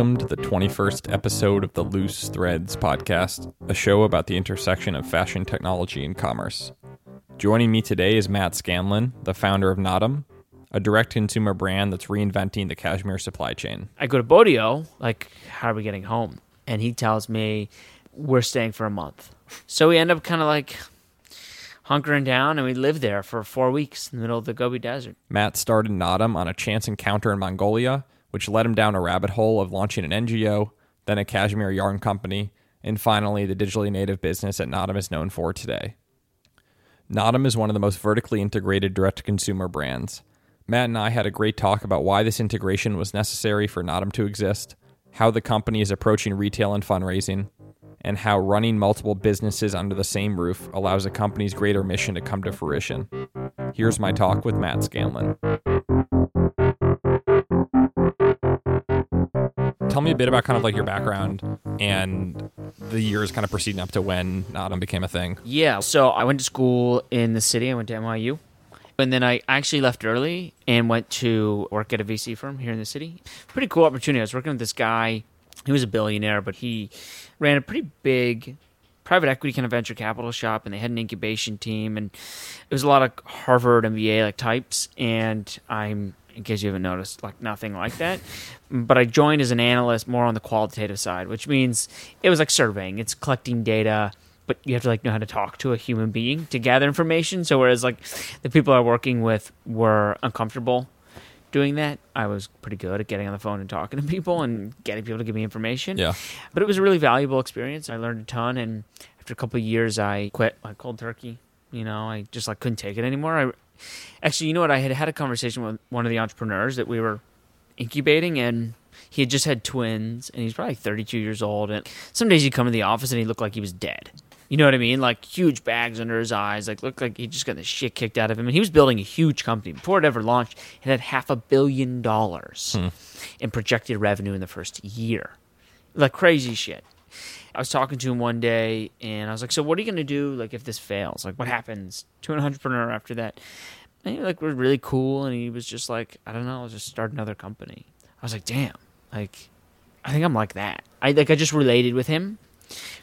Welcome to the 21st episode of the Loose Threads podcast, a show about the intersection of fashion technology and commerce. Joining me today is Matt Scanlan, the founder of Naadam, a direct consumer brand that's reinventing the cashmere supply chain. I go to Bodio, like, how are we getting home? And he tells me, we're staying for a month. So we end up kind of like hunkering down and we lived there for four weeks in the middle of the Gobi Desert. Matt started Naadam on a chance encounter in Mongolia, which led him down a rabbit hole of launching an NGO, then a cashmere yarn company, and finally the digitally native business that Naadam is known for today. Naadam is one of the most vertically integrated direct to consumer brands. Matt and I had a great talk about why this integration was necessary for Naadam to exist, how the company is approaching retail and fundraising, and how running multiple businesses under the same roof allows a company's greater mission to come to fruition. Here's my talk with Matt Scanlan. Tell me a bit about kind of like your background and the years kind of preceding up to when Naadam became a thing. Yeah, so I went to school in the city. I went to NYU. And then I actually left early and went to work at a VC firm here in the city. Pretty cool opportunity. I was working with this guy. He was a billionaire, but he ran a pretty big private equity kind of venture capital shop and they had an incubation team and it was a lot of Harvard MBA like types and I'm in case you haven't noticed like nothing like that but I joined as an analyst more on the qualitative side which means it was like surveying it's collecting data but you have to like know how to talk to a human being to gather information so whereas like the people I was working with were uncomfortable doing that, I was pretty good at getting on the phone and talking to people and getting people to give me information. Yeah. But it was a really valuable experience. I learned a ton, and after a couple of years, I quit like cold turkey. You know, I just like couldn't take it anymore. I actually, you know what? I had had a conversation with one of the entrepreneurs that we were incubating, and he had just had twins, and he's probably 32 years old. And some days he'd come to the office and he looked like he was dead. You know what I mean? Like huge bags under his eyes, like looked like he just got the shit kicked out of him. And he was building a huge company before it ever launched. It had half a billion dollars Hmm. in projected revenue in the first year, like crazy shit. I was talking to him one day, and I was like, "So what are you gonna do? Like if this fails, like what happens to an entrepreneur after that?" And he like was really cool, and he was just like, "I don't know, I'll just start another company." I was like, "Damn, like I think I'm like that." I like I just related with him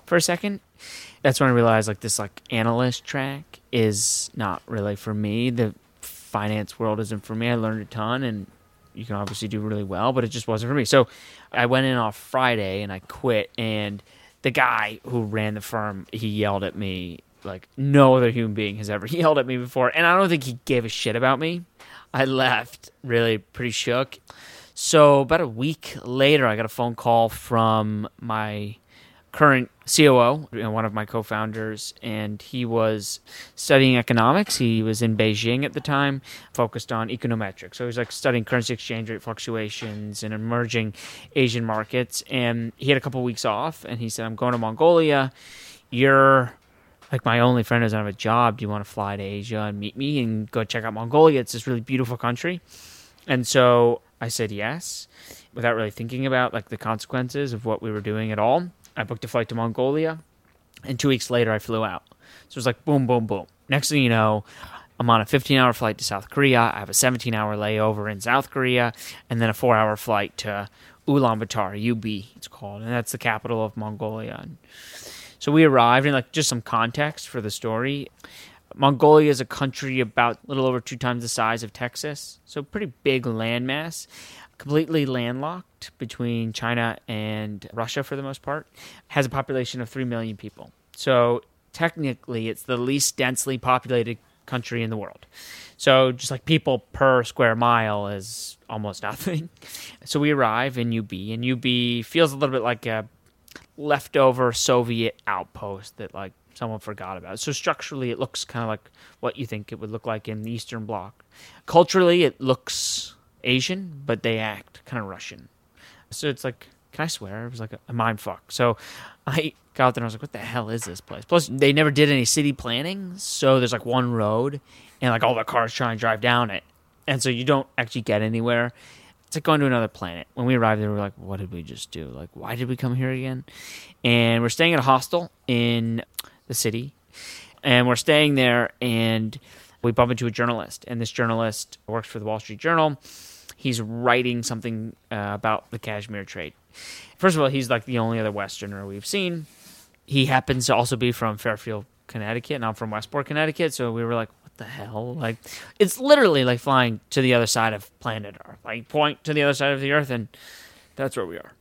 for a second. That's when I realized like this like analyst track is not really for me. The finance world isn't for me. I learned a ton and you can obviously do really well, but it just wasn't for me. So I went in off Friday and I quit and the guy who ran the firm, he yelled at me like no other human being has ever yelled at me before. And I don't think he gave a shit about me. I left really pretty shook. So about a week later, I got a phone call from my current COO, and one of my co-founders, and he was studying economics. He was in Beijing at the time, focused on econometrics. So he was like studying currency exchange rate fluctuations in emerging Asian markets. And he had a couple weeks off, and he said, "I'm going to Mongolia. You're like my only friend doesn't have a job. Do you want to fly to Asia and meet me and go check out Mongolia? It's this really beautiful country." And so I said yes, without really thinking about like the consequences of what we were doing at all. I booked a flight to Mongolia, and two weeks later I flew out. So it was like boom, boom, boom. Next thing you know, I'm on a 15 hour flight to South Korea. I have a 17 hour layover in South Korea, and then a four hour flight to Ulaanbaatar, UB, it's called, and that's the capital of Mongolia. And so we arrived, and like just some context for the story. Mongolia is a country about a little over two times the size of Texas, so pretty big landmass, completely landlocked between China and Russia for the most part. Has a population of 3 million people. So technically, it's the least densely populated country in the world. So just like people per square mile is almost nothing. So we arrive in UB, and UB feels a little bit like a leftover Soviet outpost that like someone forgot about. So structurally, it looks kind of like what you think it would look like in the Eastern Bloc. Culturally, it looks Asian, but they act kind of Russian. So it's like, can I swear? It was like a, mind fuck. So I got there and I was like, what the hell is this place? Plus, they never did any city planning, so there's like one road, and like all the cars trying to drive down it, and so you don't actually get anywhere. It's like going to another planet. When we arrived there, we were like, what did we just do? Like, why did we come here again? And we're staying at a hostel in the city, and we're staying there, and we bump into a journalist, and this journalist works for the Wall Street Journal. He's writing something uh, about the cashmere trade. First of all, he's like the only other Westerner we've seen. He happens to also be from Fairfield, Connecticut, and I'm from Westport, Connecticut. So we were like, what the hell? Like, it's literally like flying to the other side of planet Earth. Like, point to the other side of the Earth, and that's where we are.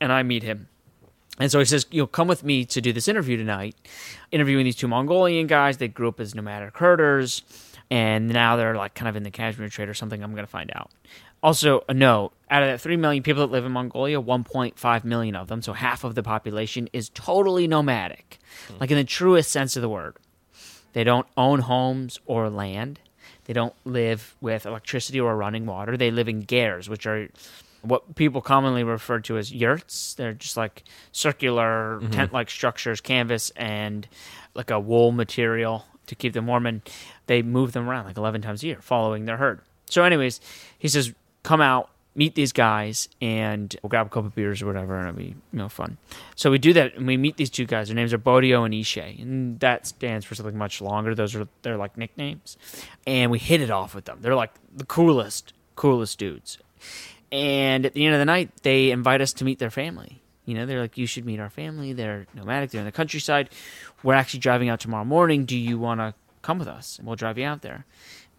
And I meet him. And so he says, you know, come with me to do this interview tonight. Interviewing these two Mongolian guys. They grew up as nomadic herders, and now they're like kind of in the cashmere trade or something. I'm going to find out. Also, a note out of that 3 million people that live in Mongolia, 1.5 million of them, so half of the population, is totally nomadic, hmm. like in the truest sense of the word. They don't own homes or land. They don't live with electricity or running water. They live in gers, which are what people commonly refer to as yurts. They're just like circular mm-hmm. tent like structures, canvas, and like a wool material to keep them warm. And they move them around like 11 times a year, following their herd. So, anyways, he says, come out, meet these guys, and we'll grab a couple beers or whatever, and it'll be you know fun. So we do that, and we meet these two guys. Their names are Bodio and Ishe, and that stands for something much longer. Those are they're like nicknames, and we hit it off with them. They're like the coolest, coolest dudes. And at the end of the night, they invite us to meet their family. You know, they're like, you should meet our family. They're nomadic. They're in the countryside. We're actually driving out tomorrow morning. Do you want to come with us? And we'll drive you out there.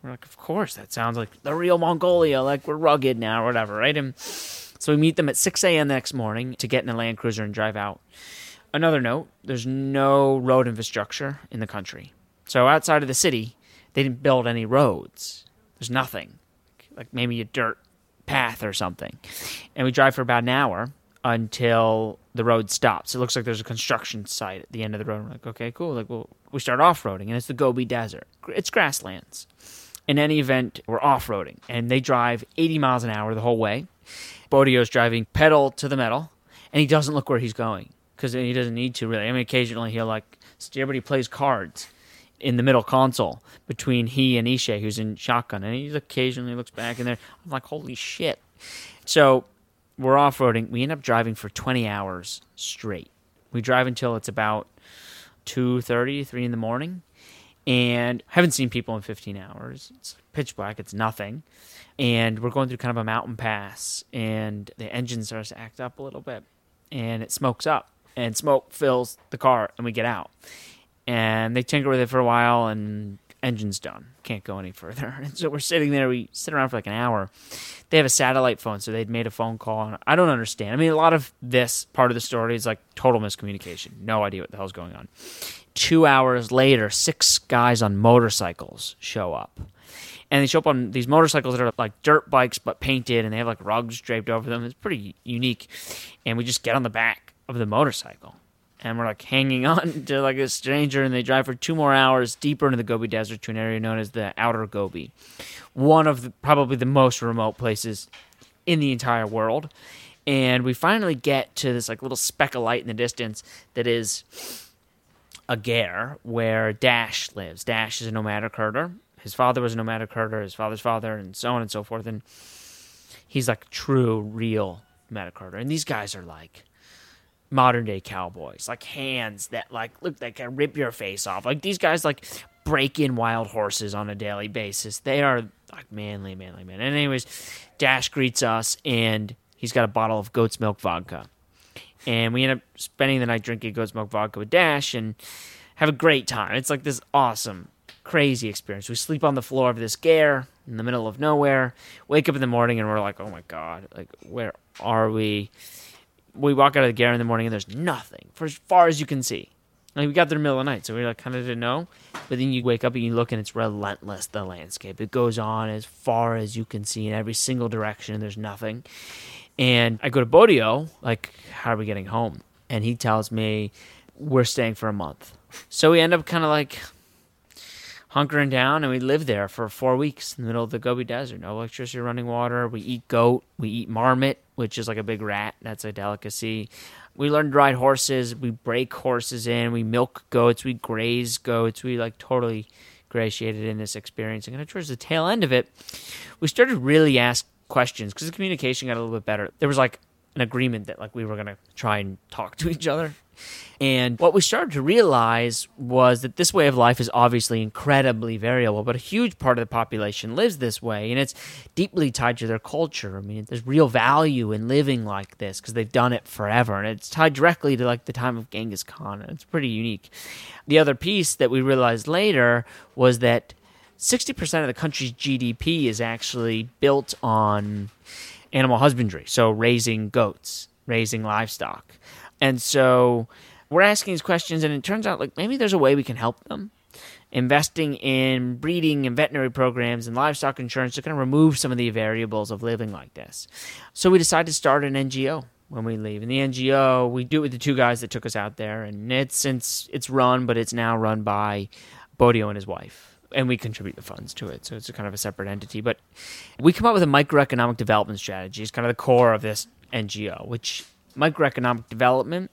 We're like, of course. That sounds like the real Mongolia. Like we're rugged now, or whatever, right? And so we meet them at 6 a.m. the next morning to get in a Land Cruiser and drive out. Another note: there's no road infrastructure in the country. So outside of the city, they didn't build any roads. There's nothing, like maybe a dirt path or something. And we drive for about an hour until the road stops. It looks like there's a construction site at the end of the road. We're like, okay, cool. Like, well, we start off roading, and it's the Gobi Desert. It's grasslands. In any event, we're off roading, and they drive 80 miles an hour the whole way. Bodio's driving pedal to the metal, and he doesn't look where he's going because he doesn't need to really. I mean, occasionally he'll like steer, but he plays cards in the middle console between he and Ishe, who's in shotgun, and he occasionally looks back in there. I'm like, holy shit! So we're off roading. We end up driving for 20 hours straight. We drive until it's about 2.30, 3 in the morning, and haven't seen people in 15 hours. It's pitch black. It's nothing, and we're going through kind of a mountain pass, and the engine starts to act up a little bit, and it smokes up, and smoke fills the car, and we get out and they tinker with it for a while and engine's done. Can't go any further. And so we're sitting there we sit around for like an hour. They have a satellite phone so they'd made a phone call and i don't understand. I mean a lot of this part of the story is like total miscommunication. No idea what the hell's going on. Two hours later six guys on motorcycles show up. And they show up on these motorcycles that are like dirt bikes but painted and they have like rugs draped over them. It's pretty unique. And we just get on the back of the motorcycle and we're like hanging on to like a stranger and they drive for two more hours deeper into the gobi desert to an area known as the outer gobi one of the, probably the most remote places in the entire world. And we finally get to this like little speck of light in the distance that is a ger where dash lives. Dash is a nomadic herder. His father was a nomadic herder his father's father and so on and so forth. And he's like true real nomadic herder. And these guys are like modern day cowboys, like hands that like look that can rip your face off. Like these guys like break in wild horses on a daily basis. They are like manly, manly men. And anyways, Dash greets us and he's got a bottle of goat's milk vodka. And we end up spending the night drinking goat's milk vodka with Dash and have a great time. It's like this awesome, crazy experience. We sleep on the floor of this ger in the middle of nowhere, wake up in the morning and we're like, oh my God, like where are we? We walk out of the ger in the morning and there's nothing for as far as you can see. Like we got there in the middle of the night, so we like kind of didn't know. But then you wake up and you look and it's relentless. The landscape it goes on as far as you can see in every single direction. And there's nothing. And I go to Bodio, like, how are we getting home? And he tells me we're staying for a month. So we end up kind of like hunkering down and we live there for four weeks in the middle of the Gobi Desert. No electricity, running water. We eat goat. We eat marmot, which is like a big rat. That's a delicacy. We learn to ride horses. We break horses in. We milk goats. We graze goats. We like totally gratiated in this experience. And towards the tail end of it, we started really ask questions because the communication got a little bit better. There was like an agreement that like we were gonna try and talk to each other And what we started to realize was that this way of life is obviously incredibly variable, but a huge part of the population lives this way, and it's deeply tied to their culture. I mean, there's real value in living like this because they've done it forever, and it's tied directly to like the time of Genghis Khan, and it's pretty unique. The other piece that we realized later was that 60% of the country's GDP is actually built on animal husbandry, so raising goats, raising livestock. And so we're asking these questions, and it turns out like maybe there's a way we can help them. Investing in breeding and veterinary programs and livestock insurance to kind of remove some of the variables of living like this. So we decided to start an NGO when we leave. And the NGO, we do it with the two guys that took us out there, and it's since it's run, but it's now run by Bodio and his wife. And we contribute the funds to it, so it's a kind of a separate entity. But we come up with a microeconomic development strategy. It's kind of the core of this NGO, which microeconomic development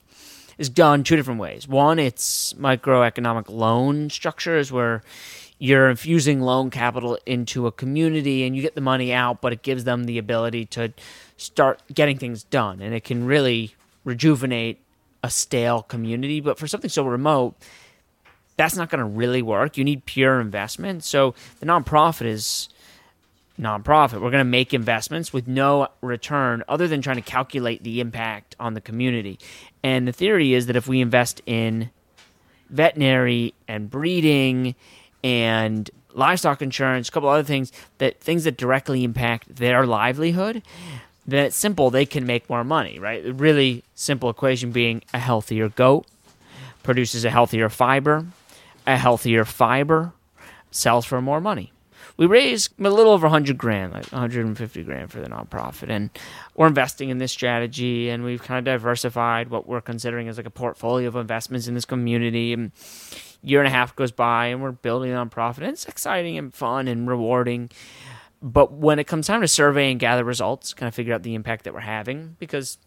is done two different ways. One, it's microeconomic loan structures where you're infusing loan capital into a community and you get the money out, but it gives them the ability to start getting things done. And it can really rejuvenate a stale community. But for something so remote, that's not going to really work. You need pure investment. So the nonprofit is nonprofit. We're going to make investments with no return other than trying to calculate the impact on the community. And the theory is that if we invest in veterinary and breeding and livestock insurance, a couple other things that things that directly impact their livelihood, then it's simple, they can make more money, right? Really simple equation being a healthier goat produces a healthier fiber, a healthier fiber sells for more money we raised a little over 100 grand, like 150 grand for the nonprofit. And we're investing in this strategy and we've kind of diversified what we're considering as like a portfolio of investments in this community. And year and a half goes by and we're building a nonprofit. And it's exciting and fun and rewarding. But when it comes time to survey and gather results, kind of figure out the impact that we're having, because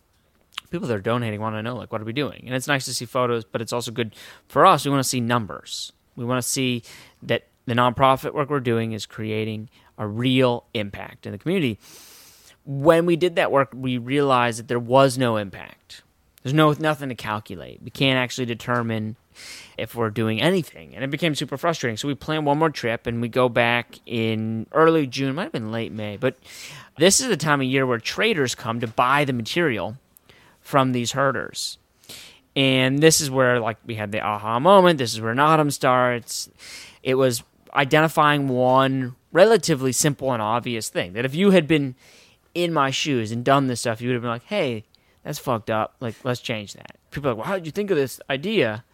people that are donating want to know like what are we doing and it's nice to see photos but it's also good for us we want to see numbers we want to see that the nonprofit work we're doing is creating a real impact in the community. When we did that work, we realized that there was no impact. There's no nothing to calculate. We can't actually determine if we're doing anything, and it became super frustrating. So we plan one more trip, and we go back in early June, might have been late May, but this is the time of year where traders come to buy the material from these herders. And this is where like we had the aha moment. This is where Naadam starts. It was identifying one relatively simple and obvious thing that if you had been in my shoes and done this stuff, you would have been like, hey, that's fucked up. Like, let's change that. People are like, well, how did you think of this idea?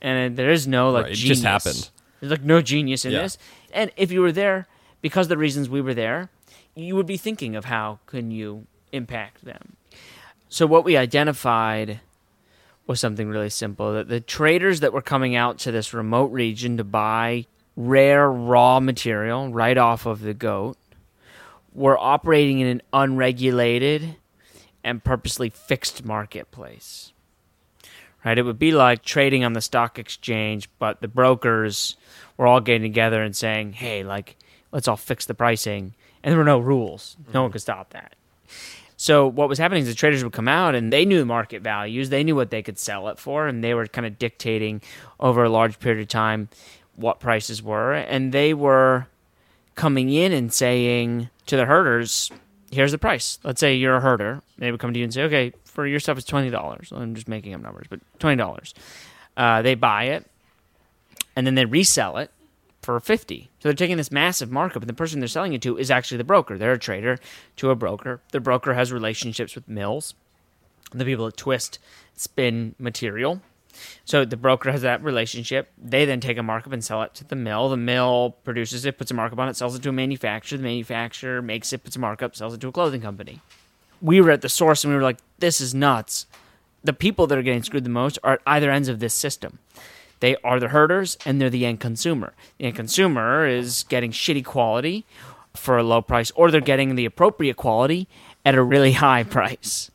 And there is no like Right, it genius. just happened. There's like no genius in Yeah. this. And if you were there because of the reasons we were there, you would be thinking of how can you impact them. So what we identified was something really simple that the traders that were coming out to this remote region to buy rare raw material right off of the goat We're operating in an unregulated and purposely fixed marketplace. Right? It would be like trading on the stock exchange, but the brokers were all getting together and saying, hey, like, let's all fix the pricing. And there were no rules. No one mm-hmm. could stop that. So what was happening is the traders would come out and they knew the market values, they knew what they could sell it for, and they were kind of dictating over a large period of time what prices were, and they were coming in and saying to the herders, "Here's the price." Let's say you're a herder, they would come to you and say, "Okay, for your stuff it's twenty dollars." I'm just making up numbers, but twenty dollars. Uh, they buy it, and then they resell it for 50. So they're taking this massive markup, and the person they're selling it to is actually the broker. They're a trader to a broker. The broker has relationships with mills, the people that twist, spin material. So the broker has that relationship. They then take a markup and sell it to the mill. The mill produces it, puts a markup on it, sells it to a manufacturer. The manufacturer makes it, puts a markup, sells it to a clothing company. We were at the source and we were like, this is nuts. The people that are getting screwed the most are at either ends of this system. They are the herders and they're the end consumer. The end consumer is getting shitty quality for a low price, or they're getting the appropriate quality at a really high price.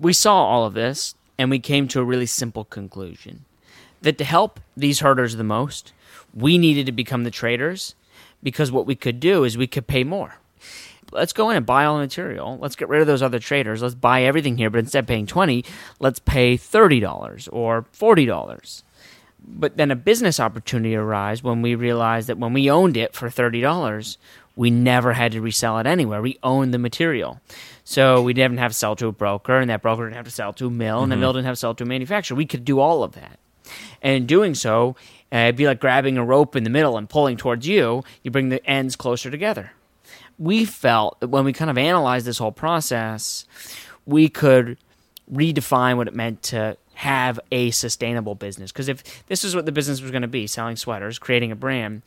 We saw all of this and we came to a really simple conclusion that to help these herders the most, we needed to become the traders because what we could do is we could pay more. let's go in and buy all the material. Let's get rid of those other traders. Let's buy everything here, but instead of paying 20, let's pay $30 or $40. But then a business opportunity arose when we realized that when we owned it for $30, we never had to resell it anywhere. We owned the material. So we didn't have to sell to a broker, and that broker didn't have to sell to a mill, and the mill didn't have to sell to a manufacturer. We could do all of that. And in doing so, uh, it'd be like grabbing a rope in the middle and pulling towards you. You bring the ends closer together. We felt that when we kind of analyzed this whole process, we could redefine what it meant to have a sustainable business. Because if this is what the business was going to be selling sweaters, creating a brand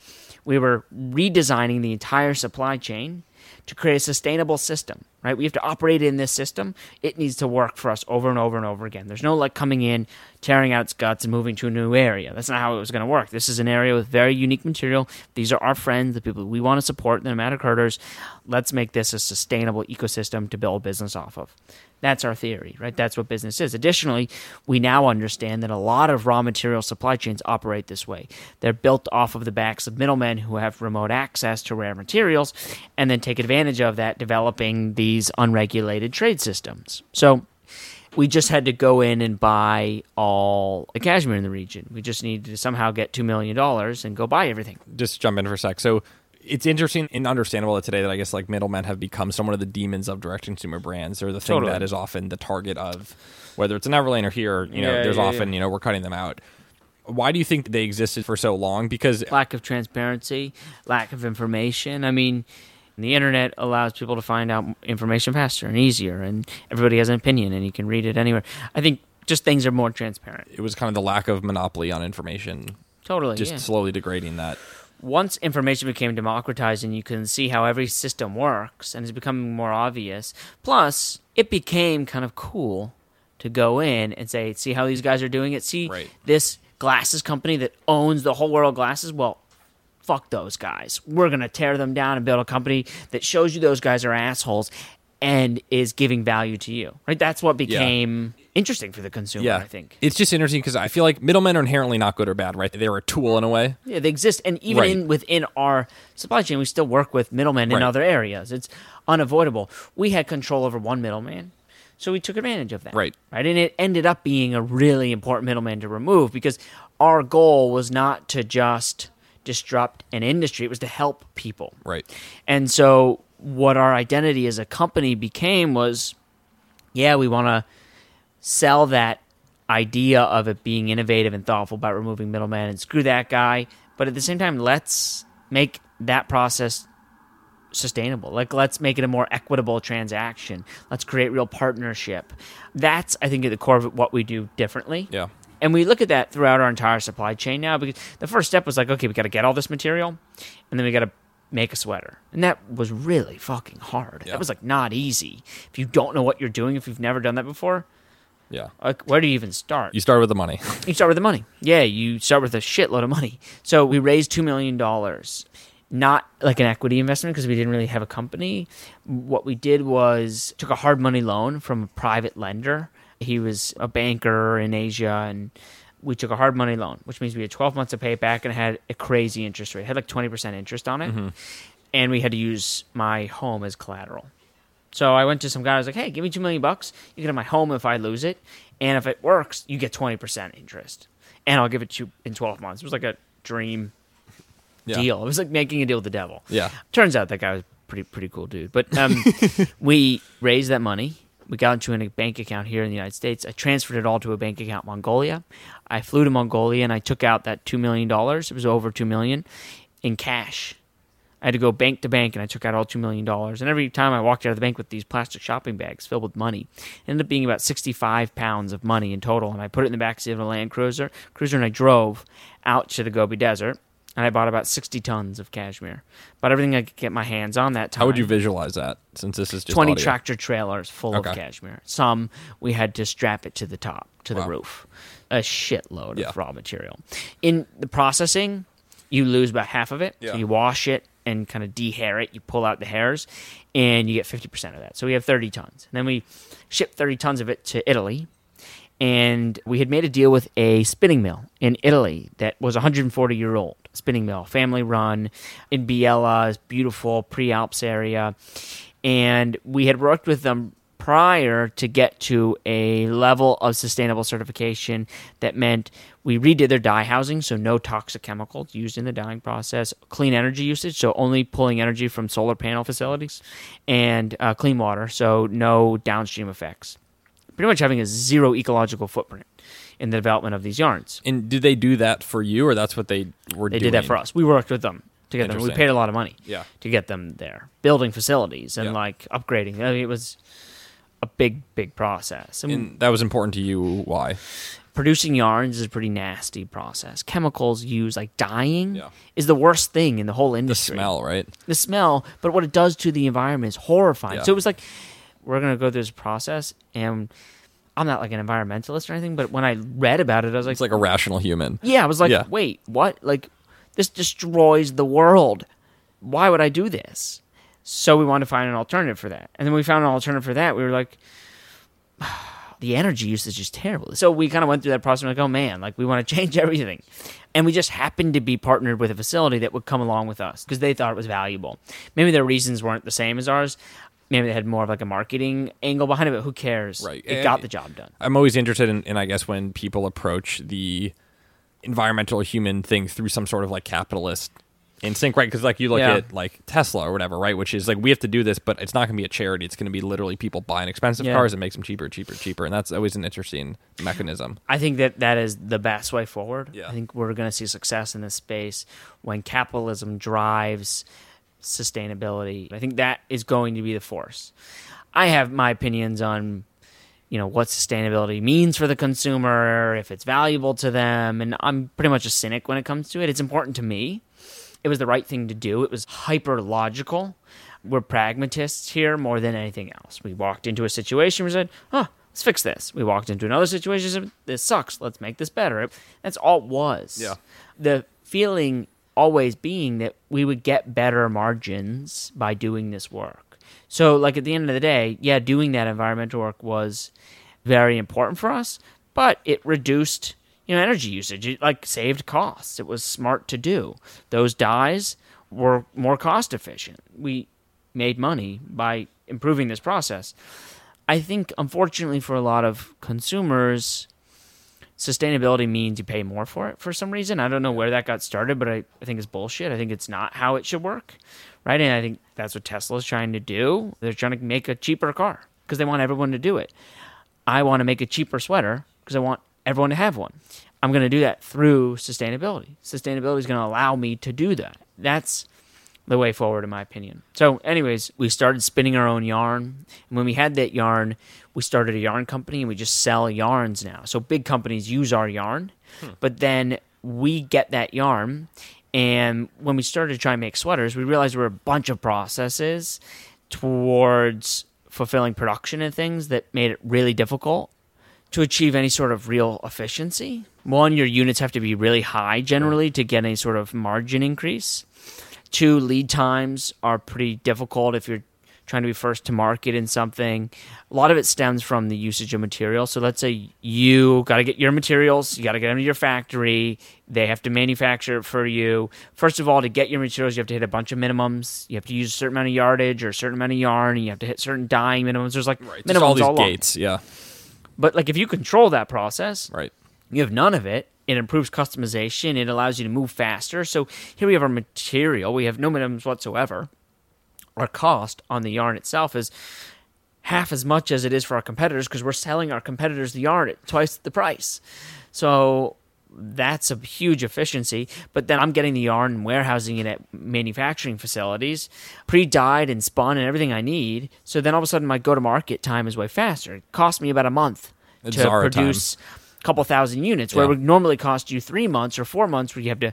we were redesigning the entire supply chain to create a sustainable system, right? We have to operate in this system. It needs to work for us over and over and over again. There's no like coming in, tearing out its guts, and moving to a new area. That's not how it was going to work. This is an area with very unique material. These are our friends, the people we want to support, the nomadic herders. Let's make this a sustainable ecosystem to build business off of. That's our theory, right? That's what business is. Additionally, we now understand that a lot of raw material supply chains operate this way. They're built off of the backs of middlemen who have remote access to rare materials and then take advantage of that, developing these unregulated trade systems. So, we just had to go in and buy all the cashmere in the region. We just needed to somehow get $2 million and go buy everything. Just jump in for a sec. So it's interesting and understandable that today that I guess like middlemen have become somewhat of the demons of direct consumer brands. They're the thing Totally. that is often the target of whether it's an Everlane or here. You know, Yeah, there's yeah, often you know we're cutting them out. Why do you think they existed for so long? Because lack of transparency, lack of information. I mean, the internet allows people to find out information faster and easier, and everybody has an opinion, and you can read it anywhere. I think just things are more transparent. it was kind of the lack of monopoly on information, Totally. just yeah. slowly degrading that. Once information became democratized and you can see how every system works and it's becoming more obvious, plus it became kind of cool to go in and say, see how these guys are doing it? See Right. this glasses company that owns the whole world glasses? Well, fuck those guys. We're going to tear them down and build a company that shows you those guys are assholes and is giving value to you. Right? That's what became interesting for the consumer, Yeah, I think. it's just interesting because I feel like middlemen are inherently not good or bad, right? They're a tool in a way. Yeah, they exist, and even Right. in within our supply chain, we still work with middlemen in other areas. It's unavoidable. We had control over one middleman, so we took advantage of that. Right. right, and it ended up being a really important middleman to remove because our goal was not to just disrupt an industry; it was to help people. Right. And so, what our identity as a company became was, yeah, we want to sell that idea of it being innovative and thoughtful about removing middlemen and screw that guy. But at the same time, let's make that process sustainable. Like, let's make it a more equitable transaction. Let's create real partnership. That's, I think, at the core of what we do differently. Yeah. And we look at that throughout our entire supply chain now because the first step was like, okay, we got to get all this material and then we got to make a sweater. And that was really fucking hard. Yeah. That was like not easy. If you don't know what you're doing, if you've never done that before, Yeah. like where do you even start? You start with the money. You start with the money. Yeah, you start with a shitload of money. So we raised $2 million, not like an equity investment because we didn't really have a company. What we did was took a hard money loan from a private lender. He was a banker in Asia and we took a hard money loan, which means we had 12 months to pay it back and it had a crazy interest rate. It had like 20% interest on it. Mm-hmm. And we had to use my home as collateral. So I went to some guy. I was like, "Hey, give me two million bucks. You can have my home if I lose it, and if it works, you get twenty percent interest, and I'll give it to you in twelve months." It was like a dream Yeah. deal. It was like making a deal with the devil. Yeah. Turns out that guy was pretty pretty cool dude. But um, we raised that money. We got into a bank account here in the United States. I transferred it all to a bank account in Mongolia. I flew to Mongolia and I took out that two million dollars. It was over two million in cash. I had to go bank to bank and I took out all $2 million. And every time I walked out of the bank with these plastic shopping bags filled with money, it ended up being about 65 pounds of money in total. And I put it in the backseat of a Land Cruiser, Cruiser and I drove out to the Gobi Desert. And I bought about 60 tons of cashmere. Bought everything I could get my hands on that time. How would you visualize that? Since this is just 20 audio? tractor trailers full Okay. of cashmere. Some we had to strap it to the top, to the Wow. roof. A shitload Yeah. of raw material. In the processing, you lose about half of it. Yeah. So you wash it and kind of dehair it. You pull out the hairs and you get 50% of that. So we have 30 tons. And then we ship 30 tons of it to Italy. And we had made a deal with a spinning mill in Italy that was 140 year old spinning mill, family run in Biella, beautiful pre Alps area. and we had worked with them prior to get to a level of sustainable certification that meant we redid their dye housing, so no toxic chemicals used in the dyeing process, clean energy usage, so only pulling energy from solar panel facilities, and uh, clean water, so no downstream effects. Pretty much having a zero ecological footprint in the development of these yarns. And did they do that for you, or that's what they were They doing? did that for us. We worked with them to get them. We paid a lot of money Yeah. to get them there, building facilities and Yeah. like upgrading. I mean, it was a big, big process. And, And that was important to you. Why? producing yarns is a pretty nasty process. Chemicals used, like dyeing, Yeah. is the worst thing in the whole industry. The smell, right? the smell, but what it does to the environment is horrifying. Yeah. So it was like we're gonna go through this process, and I'm not like an environmentalist or anything, but when I read about it, I was like, It's like a rational human. yeah, I was like, Yeah. wait, what? Like this destroys the world. Why would I do this? So we wanted to find an alternative for that, and then we found an alternative for that. We were like. The energy usage is just terrible. So we kind of went through that process. And like, oh man, like we want to change everything, and we just happened to be partnered with a facility that would come along with us because they thought it was valuable. Maybe their reasons weren't the same as ours. Maybe they had more of like a marketing angle behind it. But who cares? Right. It And- got the job done. I'm always interested in, in, I guess, when people approach the environmental human thing through some sort of like capitalist instinct, right? Because like you look Yeah. at like Tesla or whatever, right? Which is like we have to do this, but it's not going to be a charity. It's going to be literally people buying expensive Yeah. cars and makes them cheaper, cheaper, cheaper, and that's always an interesting mechanism. I think that that is the best way forward. Yeah. I think we're going to see success in this space when capitalism drives sustainability. I think that is going to be the force. I have my opinions on you know what sustainability means for the consumer, if it's valuable to them, and I'm pretty much a cynic when it comes to it. It's important to me. It was the right thing to do. It was hyper logical. We're pragmatists here more than anything else. We walked into a situation we said, "Huh, let's fix this." We walked into another situation said, "This sucks. Let's make this better." That's all it was. Yeah. The feeling always being that we would get better margins by doing this work. So, like at the end of the day, yeah, doing that environmental work was very important for us, but it reduced you know energy usage. It like saved costs. It was smart to do. Those dyes were more cost efficient. We made money by improving this process. I think, unfortunately, for a lot of consumers, sustainability means you pay more for it for some reason. I don't know where that got started, but I, I think it's bullshit. I think it's not how it should work, right? And I think that's what Tesla's trying to do. They're trying to make a cheaper car because they want everyone to do it. I want to make a cheaper sweater because I want everyone to have one. I'm going to do that through sustainability. Sustainability is going to allow me to do that. That's the way forward, in my opinion. So, anyways, we started spinning our own yarn. And when we had that yarn, we started a yarn company and we just sell yarns now. So, big companies use our yarn, hmm. but then we get that yarn. And when we started to try and make sweaters, we realized there were a bunch of processes towards fulfilling production and things that made it really difficult to achieve any sort of real efficiency. One, your units have to be really high generally to get any sort of margin increase. Two, lead times are pretty difficult if you're trying to be first to market in something. A lot of it stems from the usage of material. So let's say you got to get your materials, you got to get them to your factory, they have to manufacture it for you. First of all, to get your materials, you have to hit a bunch of minimums. You have to use a certain amount of yardage or a certain amount of yarn, and you have to hit certain dyeing minimums. There's like Right. minimums all these along. gates. Yeah. But like if you control that process, Right. you have none of it. It improves customization. It allows you to move faster. So here we have our material. We have no minimums whatsoever. Our cost on the yarn itself is half as much as it is for our competitors because we're selling our competitors the yarn at twice the price. So that's a huge efficiency. But then I'm getting the yarn and warehousing it at manufacturing facilities, pre dyed and spun and everything I need. So then all of a sudden my go to market time is way faster. It costs me about a month It's to Zara time. produce a couple thousand units, where Yeah. it would normally cost you three months or four months where you have to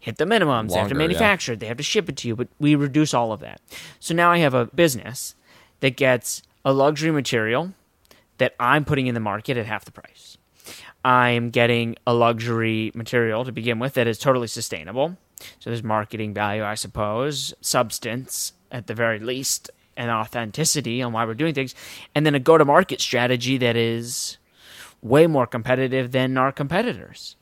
hit the minimums, they have to Longer, yeah. manufacture it, they have to ship it to you, but we reduce all of that. So now I have a business that gets a luxury material that I'm putting in the market at half the price. I'm getting a luxury material to begin with that is totally sustainable. So there's marketing value, I suppose, substance at the very least, and authenticity on why we're doing things, and then a go to market strategy that is way more competitive than our competitors.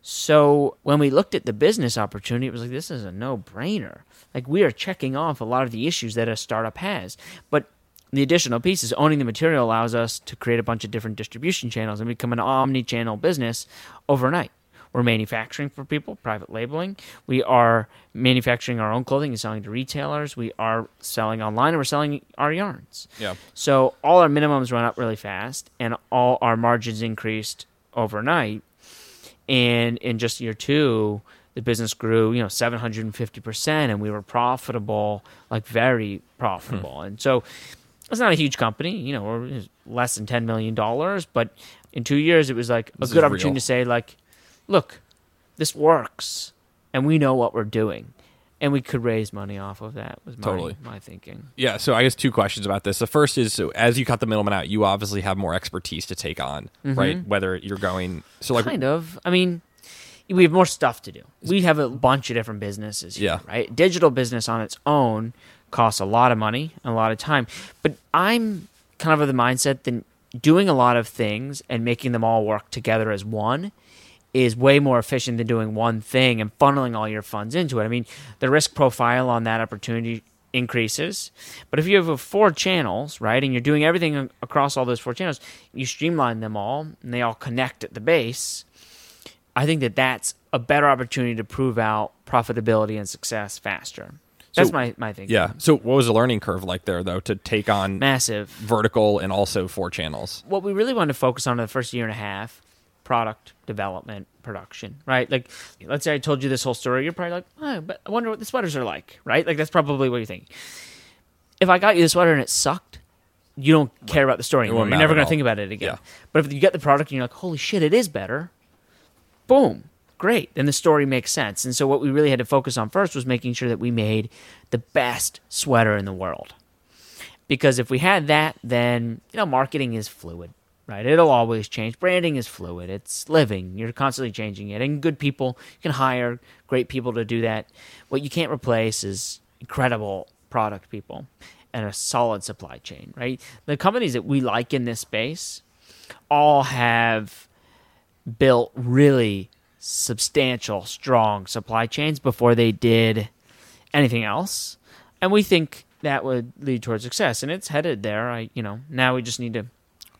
So when we looked at the business opportunity, it was like this is a no-brainer. Like we are checking off a lot of the issues that a startup has. But the additional piece is owning the material allows us to create a bunch of different distribution channels and become an omni-channel business overnight. We're manufacturing for people, private labeling. We are manufacturing our own clothing and selling to retailers. We are selling online and we're selling our yarns. Yeah. So all our minimums run up really fast and all our margins increased overnight. And in just year two, the business grew, you know, 750% and we were profitable, like very profitable. Hmm. And so it's not a huge company, you know, we're less than $10 million, but in two years, it was like a This good opportunity real. to say, like, look, this works and we know what we're doing. And we could raise money off of that, was my, Totally. my thinking. Yeah, so I guess two questions about this. The first is so as you cut the middleman out, you obviously have more expertise to take on, mm-hmm. right? Whether you're going so like kind of. I mean, we have more stuff to do. We have a bunch of different businesses. Here, Yeah. Right. Digital business on its own costs a lot of money and a lot of time. But I'm kind of of the mindset that doing a lot of things and making them all work together as one is way more efficient than doing one thing and funneling all your funds into it. I mean, the risk profile on that opportunity increases. But if you have four channels, right, and you're doing everything across all those four channels, you streamline them all and they all connect at the base. I think that that's a better opportunity to prove out profitability and success faster. That's So- my my thinking. yeah. So what was the learning curve like there though to take on massive. vertical and also four channels? What we really wanted to focus on in the first year and a half, product development, production, right? Like, let's say I told you this whole story, you're probably like, oh, but I wonder what the sweaters are like, right? Like that's probably what you think. If I got you the sweater and it sucked, you don't care about the story anymore. You're never going to think about it again. Yeah. But if you get the product and you're like, holy shit, it is better, boom, great. Then the story makes sense. And so what we really had to focus on first was making sure that we made the best sweater in the world. Because if we had that, then you know marketing is fluid, right? It'll always change. Branding is fluid. It's living. You're constantly changing it. And good people, you can hire great people to do that. What you can't replace is incredible product people and a solid supply chain, right? The companies that we like in this space all have built really substantial, strong supply chains before they did anything else. And we think that would lead towards success. And it's headed there. I you know, now we just need to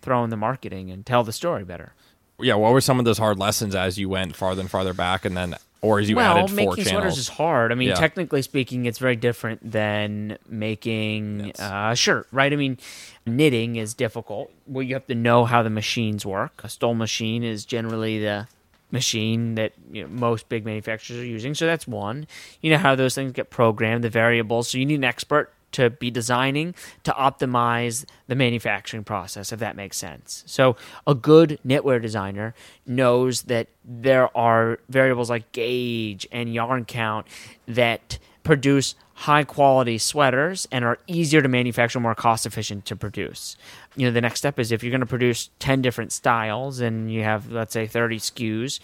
throw in the marketing and tell the story better. Yeah, what were some of those hard lessons as you went farther and farther back and then or as you well, added four making channels? sweaters is hard. I mean, Yeah. technically speaking, it's very different than making Yes. uh, a shirt, right? I mean, knitting is difficult. Well, you have to know how the machines work. A Stoll machine is generally the machine that you know, most big manufacturers are using. So that's one. You know how those things get programmed, the variables. So you need an expert to be designing to optimize the manufacturing process, if that makes sense. So a good knitwear designer knows that there are variables like gauge and yarn count that produce high quality sweaters and are easier to manufacture, more cost efficient to produce. You know, the next step is if you're going to produce 10 different styles and you have, let's say, 30 SKUs,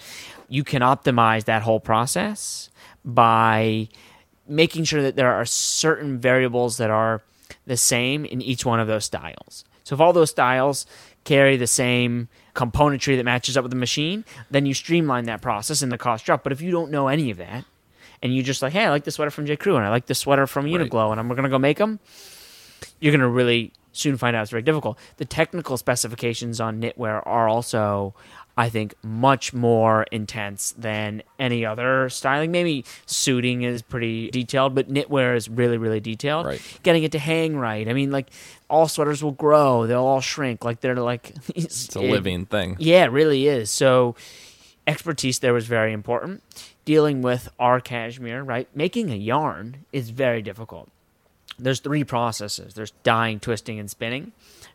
you can optimize that whole process by making sure that there are certain variables that are the same in each one of those styles. So if all those styles carry the same componentry that matches up with the machine, then you streamline that process and the cost drop. But if you don't know any of that, and you just like, hey, I like the sweater from J. Crew and I like the sweater from Right. Uniqlo, and I'm gonna go make them, you're gonna really soon find out it's very difficult. The technical specifications on knitwear are also, I think, much more intense than any other styling. Maybe suiting is pretty detailed, but knitwear is really, really detailed. Right. Getting it to hang right. I mean, like all sweaters will grow, they'll all shrink. Like they're like it's a living thing. yeah, it really is. So expertise there was very important. Dealing with our cashmere, right? Making a yarn is very difficult. There's three processes. There's dyeing, twisting, and spinning.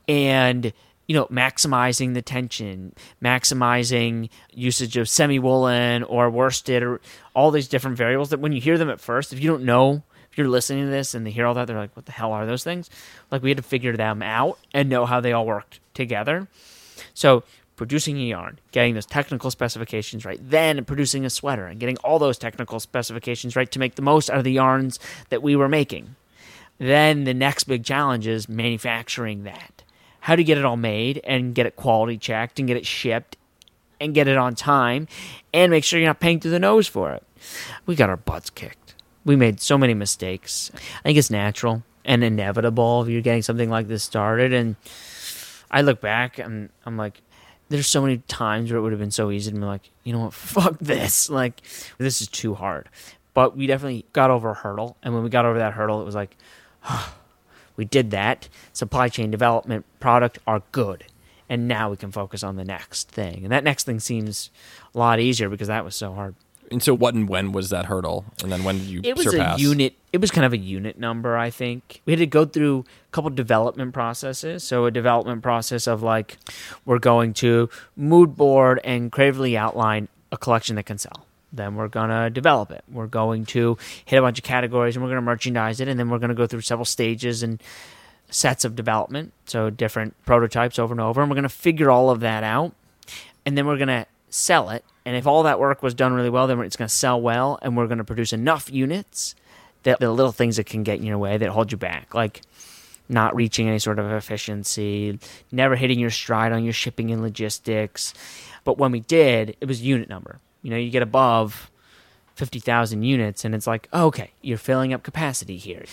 And you know, maximizing the tension, maximizing usage of semi-woolen or worsted or all these different variables that when you hear them at first, if you don't know, if you're listening to this and they hear all that, they're like, what the hell are those things? Like we had to figure them out and know how they all worked together. So producing a yarn, getting those technical specifications right, then producing a sweater and getting all those technical specifications right to make the most out of the yarns that we were making. Then the next big challenge is manufacturing that. How to get it all made and get it quality checked and get it shipped and get it on time and make sure you're not paying through the nose for it. We got our butts kicked. We made so many mistakes. I think it's natural and inevitable if you're getting something like this started. And I look back and I'm like, there's so many times where it would have been so easy to be like, you know what, fuck this. Like, this is too hard. But we definitely got over a hurdle. And when we got over that hurdle, it was like, we did that. Supply chain development, product are good. And now we can focus on the next thing. And that next thing seems a lot easier because that was so hard. And so, what and when was that hurdle? And then when did you It was surpass? a unit. It was kind of a unit number, I think. We had to go through a couple development processes. So a development process of like, we're going to mood board and creatively outline a collection that can sell. Then we're gonna develop it. We're going to hit a bunch of categories and we're gonna merchandise it. And then we're gonna go through several stages and sets of development. So different prototypes over and over. And we're gonna figure all of that out. And then we're gonna sell it. And if all that work was done really well, then it's going to sell well, and we're going to produce enough units the little things that can get in your way that hold you back, like not reaching any sort of efficiency, never hitting your stride on your shipping and logistics. But when we did, it was unit number. You know, you get above 50,000 units, and it's like, oh, okay, you're filling up capacity here.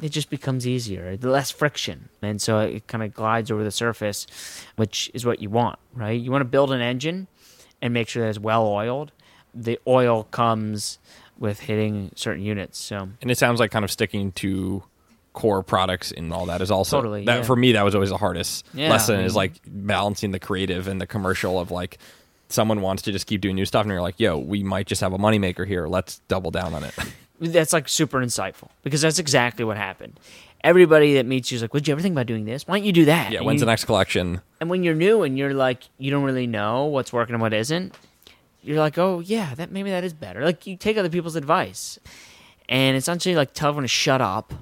It just becomes easier, less friction. And so it kind of glides over the surface, which is what you want, right? You want to build an engine and make sure that it's well oiled. The oil comes with hitting certain units. So and it sounds like kind of sticking to core products and all that is also Totally, that yeah. for me that was always the hardest Yeah, lesson I is mm-hmm. like balancing the creative and the commercial of like someone wants to just keep doing new stuff and you're like yo we might just have a moneymaker here let's double down on it that's like super insightful because that's exactly what happened. Everybody that meets you is like, "Would you ever think about doing this? Why don't you do that?" yeah And when's you- the next collection And when you're new and you're like, you don't really know what's working and what isn't, you're like, oh yeah, that maybe that is better. Like you take other people's advice, and it's essentially like tell everyone to shut up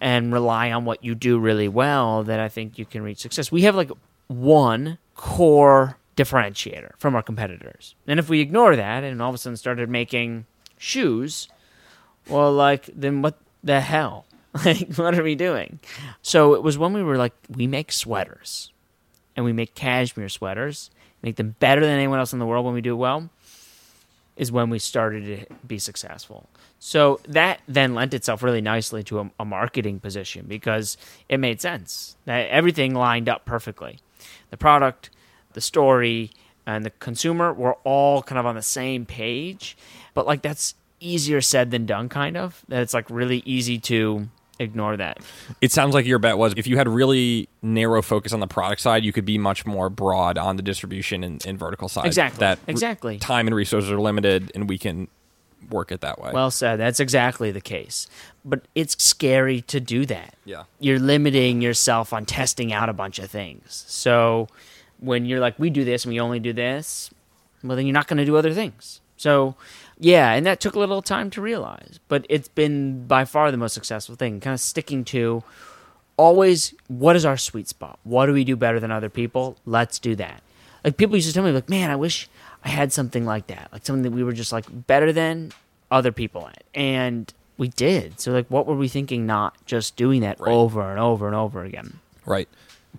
and rely on what you do really well. That I think you can reach success. We have like one core differentiator from our competitors, and if we ignore that and all of a sudden started making shoes, well, like then what the hell? Like what are we doing? So it was when we were like, we make sweaters and we make cashmere sweaters, make them better than anyone else in the world when we do it well, is when we started to be successful. So that then lent itself really nicely to a, a marketing position because it made sense. That everything lined up perfectly. The product, the story, and the consumer were all kind of on the same page. But like that's easier said than done, kind of. That it's like really easy to ignore that. it sounds like your bet was if you had really narrow focus on the product side you could be much more broad on the distribution and, and vertical side Exactly. that Exactly. time and resources are limited and we can work it that way Well said. That's exactly the case. But it's scary to do that. yeah You're limiting yourself on testing out a bunch of things. So when you're like, we do this and we only do this, well, then you're not going to do other things. So, yeah, and that took a little time to realize. But it's been by far the most successful thing, kind of sticking to always what is our sweet spot? What do we do better than other people? Let's do that. Like people used to tell me, like, man, I wish I had something like that, like something that we were just like better than other people at, and we did. So like, what were we thinking? Not just doing that Right. over and over and over again. Right.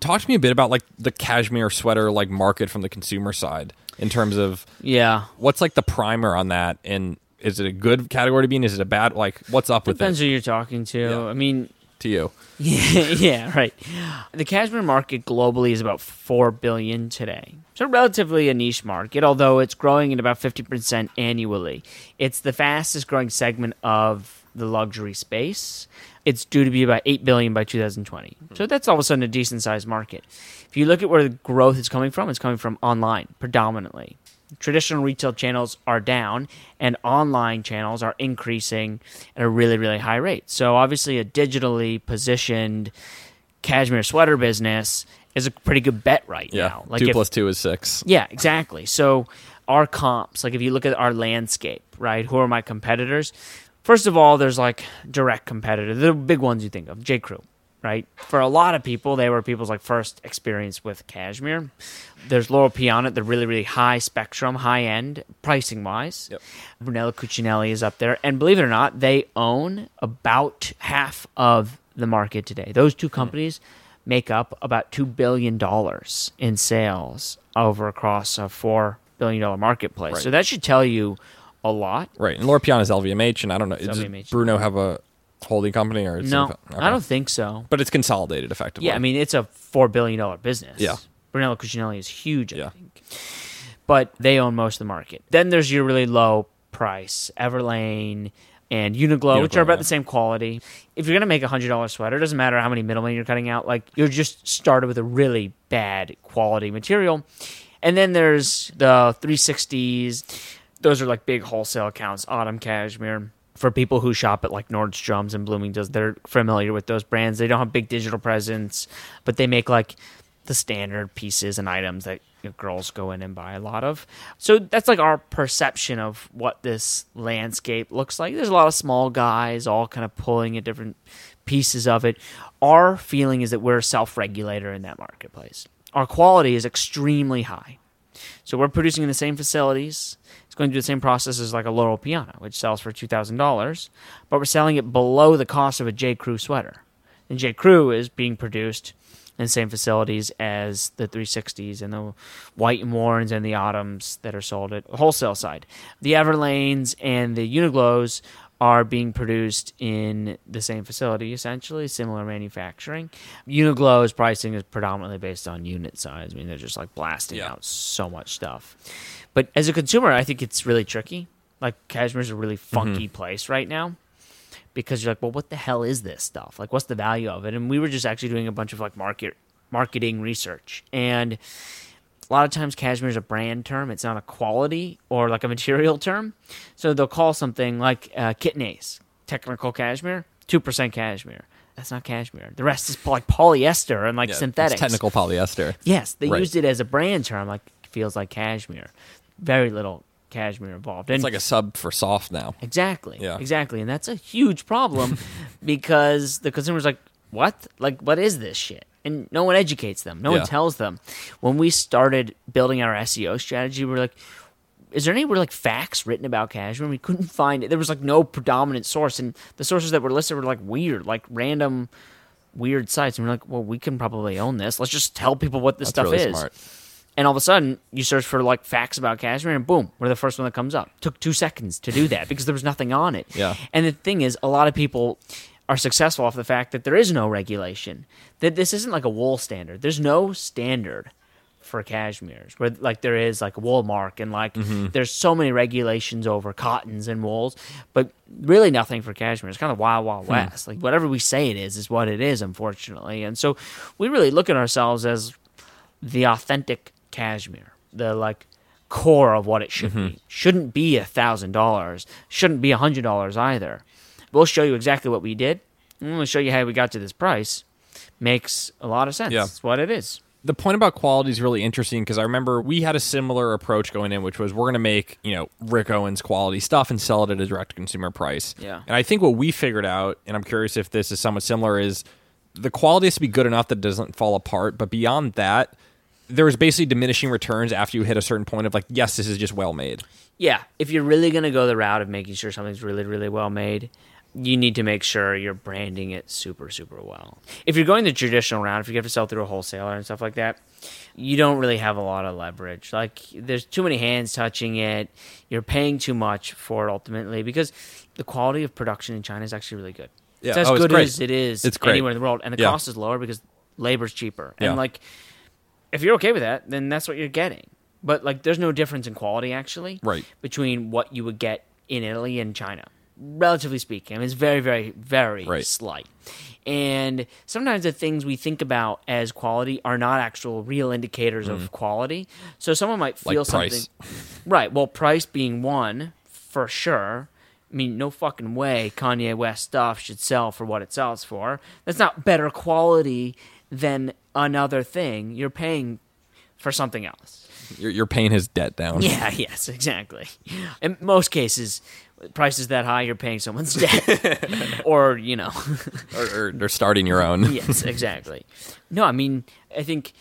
Talk to me a bit about like the cashmere sweater like market from the consumer side in terms of Yeah, what's like the primer on that and is it a good category to be in? Is it a bad like what's up with depends it who you're talking to. Yeah. I mean, to you? Yeah, yeah, right. The cashmere market globally is about four billion today. So relatively a niche market, although it's growing at about fifty percent annually. It's the fastest growing segment of the luxury space. It's due to be about eight billion by 2020. So hmm. that's all of a sudden a decent sized market. If you look at where the growth is coming from, it's coming from online predominantly. Traditional retail channels are down, and online channels are increasing at a really, really high rate. So obviously, a digitally positioned cashmere sweater business is a pretty good bet right Yeah. now. Like two if- plus two is six. yeah, exactly. So our comps, like if you look at our landscape, right? Who are my competitors? First of all, there's like direct competitors. The big ones you think of, J. Crew, right? For a lot of people, they were people's like first experience with cashmere. There's Loro Piana, the really, really high spectrum, high end, pricing wise. Yep. Brunello Cucinelli is up there. And believe it or not, they own about half of the market today. Those two hmm. companies make up about $2 billion in sales over across a four billion dollar marketplace. Right. So that should tell you a lot. Right. And Loro Piana is LVMH, and I don't know. Does LVMH. Bruno have a holding company or? No, okay. I don't think so. But it's consolidated effectively. Yeah, I mean it's a four billion dollar business. Yeah. Brunello Cucinelli is huge. I Yeah. think, but they own most of the market. Then there's your really low price Everlane and Uniqlo, which Uniqlo, are about yeah. the same quality. If you're gonna make a hundred dollar sweater, it doesn't matter how many middlemen you're cutting out. Like you're just started with a really bad quality material. And then there's the 360s. Those are like big wholesale accounts. Autumn Cashmere. For people who shop at like Nordstrom's and Bloomingdale's, they're familiar with those brands. They don't have big digital presence, but they make like the standard pieces and items that you know, girls go in and buy a lot of. So that's like our perception of what this landscape looks like. There's a lot of small guys all kind of pulling at different pieces of it. Our feeling is that we're a self regulator in that marketplace. Our quality is extremely high. So we're producing in the same facilities. It's going through the same process as like a Loro Piana, which sells for two thousand dollars, but we're selling it below the cost of a J. Crew sweater. And J. Crew is being produced in the same facilities as the 360s and the White and Warrens and the Autumns that are sold at wholesale side. The Everlanes and the Uniqlos are being produced in the same facility, essentially, similar manufacturing. Uniqlo's pricing is predominantly based on unit size. I mean, they're just like blasting Yeah. out so much stuff. But as a consumer, I think it's really tricky. Like, Cashmere's a really mm-hmm. funky place right now because you're like, well, what the hell is this stuff? Like, what's the value of it? And we were just actually doing a bunch of like market marketing research, and a lot of times cashmere is a brand term. It's not a quality or like a material term. So they'll call something like uh, Kitnase technical cashmere, two percent cashmere. That's not cashmere. The rest is like polyester and like Yeah, it's synthetics. technical polyester. Yes, they Right. used it as a brand term, like feels like cashmere. Very little cashmere involved. And It's like a sub for soft now. Exactly. Yeah. Exactly. And that's a huge problem because the consumer's like, what? Like, what is this shit? And no one educates them. No Yeah. one tells them. When we started building our SEO strategy, we are like, is there any like facts written about cashmere? We couldn't find it. There was like no predominant source, and the sources that were listed were like weird, like random, weird sites. And we're like, well, we can probably own this. Let's just tell people what this That's stuff really is. smart. And all of a sudden, you search for like facts about cashmere, and boom, we're the first one that comes up. Took two seconds to do that because there was nothing on it. Yeah. And the thing is, a lot of people are successful off the fact that there is no regulation. That this isn't like a wool standard. There's no standard for cashmeres where like there is like a wool mark and like Mm-hmm. there's so many regulations over cottons and wools but really nothing for cashmere it's kind of wild Hmm. wild west like whatever we say it is is what it is unfortunately and so we really look at ourselves as the authentic cashmere, the like core of what it should Mm-hmm. be. Shouldn't be a thousand dollars. Shouldn't be a hundred dollars either. We'll show you exactly what we did. And we'll show you how we got to this price. Makes a lot of sense. Yeah. It's what it is. the point about quality is really interesting because I remember we had a similar approach going in, which was we're going to make you know Rick Owens quality stuff and sell it at a direct consumer price. Yeah. And I think what we figured out, and I'm curious if this is somewhat similar, is the quality has to be good enough that it doesn't fall apart. But beyond that, there's basically diminishing returns after you hit a certain point of like, yes, this is just well made. Yeah. If you're really gonna go the route of making sure something's really, really well made, you need to make sure you're branding it super, super well. If you're going the traditional route, if you have to sell through a wholesaler and stuff like that, you don't really have a lot of leverage. Like there's too many hands touching it. You're paying too much for it ultimately because the quality of production in China is actually really good. Yeah. It's as Oh, good as it is It's great. anywhere in the world, and the Yeah. cost is lower because labor's cheaper. Yeah. And like, if you're okay with that, then that's what you're getting. But like, there's no difference in quality actually Right. between what you would get in Italy and China. Relatively speaking, I mean, it's very, very, very Right. slight. And sometimes the things we think about as quality are not actual real indicators of quality. So someone might Mm. Like feel something. price. Right. Well, price being one, for sure. I mean, no fucking way Kanye West stuff should sell for what it sells for. That's not better quality than another thing. You're paying for something else. You're, you're paying his debt down. Yeah, yes, exactly. In most cases, prices that high, you're paying someone's debt, or you know, Or, or, or starting your own. yes, exactly. No, I mean, I think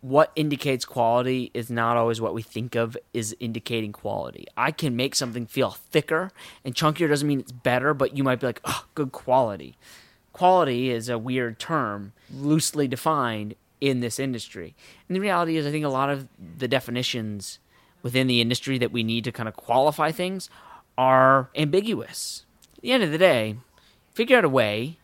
what indicates quality is not always what we think of is indicating quality. I can make something feel thicker and chunkier doesn't mean it's better, but you might be like, oh, good quality. Quality is a weird term, loosely defined in this industry. And the reality is, I think a lot of the definitions within the industry that we need to kind of qualify things are ambiguous. At the end of the day, figure out a way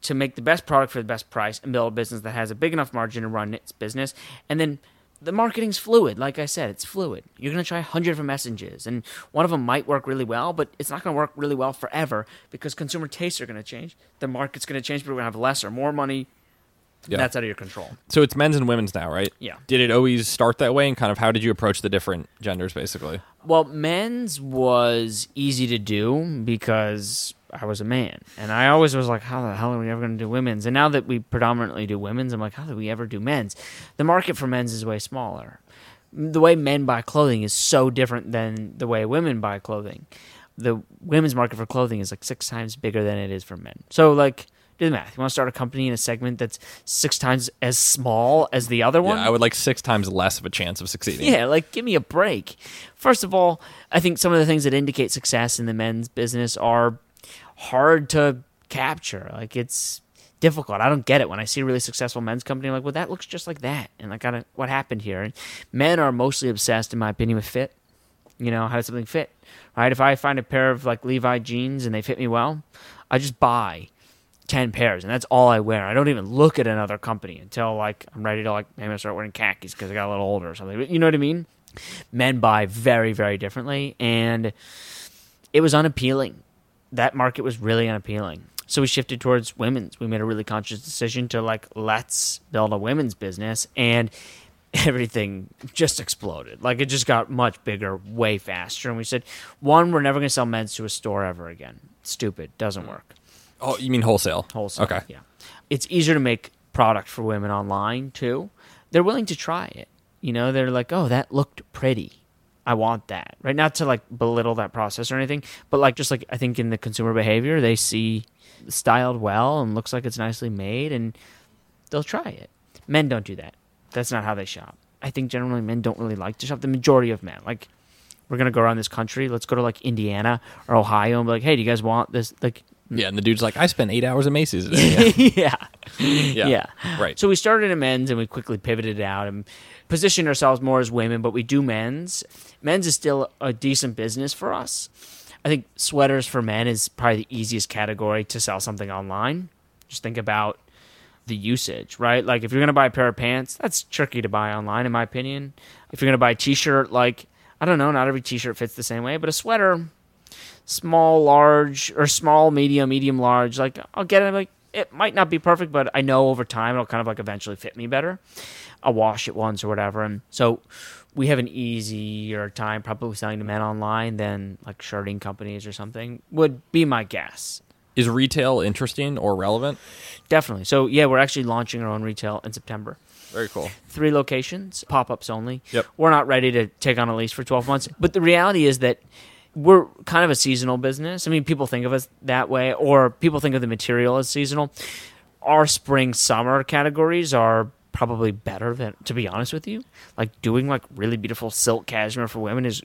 to make the best product for the best price and build a business that has a big enough margin to run its business. And then the marketing's fluid. Like I said, it's fluid. You're going to try a hundred different messages, and one of them might work really well, but it's not going to work really well forever because consumer tastes are going to change. The market's going to change. People are going to have less or more money. Yeah. That's out of your control. So it's men's and women's now, right? Yeah. Did it always start that way? And kind of how did you approach the different genders, basically? Well, men's was easy to do because I was a man, and I always was like, "How the hell are we ever going to do women's?" And now that we predominantly do women's, I'm like, "How do we ever do men's?" The market for men's is way smaller. The way men buy clothing is so different than the way women buy clothing. The women's market for clothing is like six times bigger than it is for men. So, like, do the math. You want to start a company in a segment that's six times as small as the other one? Yeah, I would like six times less of a chance of succeeding. Yeah, like give me a break. First of all, I think some of the things that indicate success in the men's business are hard to capture. Like it's difficult. I don't get it when I see a really successful men's company. I'm like, well, that looks just like that, and like, kind of what happened here? And men are mostly obsessed, in my opinion, with fit. You know, how does something fit? Right? If I find a pair of like Levi jeans and they fit me well, I just buy. 10 pairs and that's all I wear. I don't even look at another company until like I'm ready to like maybe I start wearing khakis because I got a little older or something. But You know what I mean? Men buy very very differently and it was unappealing. That market was really unappealing. So we shifted towards women's. We made a really conscious decision to like let's build a women's business and everything just exploded. Like it just got much bigger way faster and we said one we're never going to sell men's to a store ever again. Stupid, doesn't mm. work Oh, you mean wholesale? wholesale. Okay. Yeah. It's easier to make product for women online too. They're willing to try it. You know, they're like, "Oh, that looked pretty. I want that." Right? Not to like belittle that process or anything, but like just like I think in the consumer behavior, they see styled well and looks like it's nicely made and they'll try it. Men don't do that. That's not how they shop. I think generally men don't really like to shop. The majority of men, like we're gonna go around this country. Let's go to like Indiana or Ohio and be like, "Hey, do you guys want this?" Like, Yeah, and the dude's like, I spent eight hours at Macy's today. Yeah. yeah. Yeah. yeah. Right. So we started in men's and we quickly pivoted out and positioned ourselves more as women, but we do men's. Men's is still a decent business for us. I think sweaters for men is probably the easiest category to sell something online. Just think about the usage, right? Like if you're gonna buy a pair of pants, that's tricky to buy online, in my opinion. If you're gonna buy a t-shirt, like I don't know, not every t-shirt fits the same way, but a sweater, small, large, or small, medium, medium, large, like I'll get it. Like it might not be perfect, but I know over time it'll kind of like eventually fit me better. I'll wash it once or whatever, and so we have an easier time probably selling to men online than like shirting companies or something. Would be my guess. Is retail interesting or relevant? Definitely. So yeah, we're actually launching our own retail in September. Very cool. Three locations, pop ups only. Yep. We're not ready to take on a lease for 12 months. But the reality is that we're kind of a seasonal business. I mean, people think of us that way, or people think of the material as seasonal. Our spring summer categories are probably better than, to be honest with you. Like doing like really beautiful silk cashmere for women is,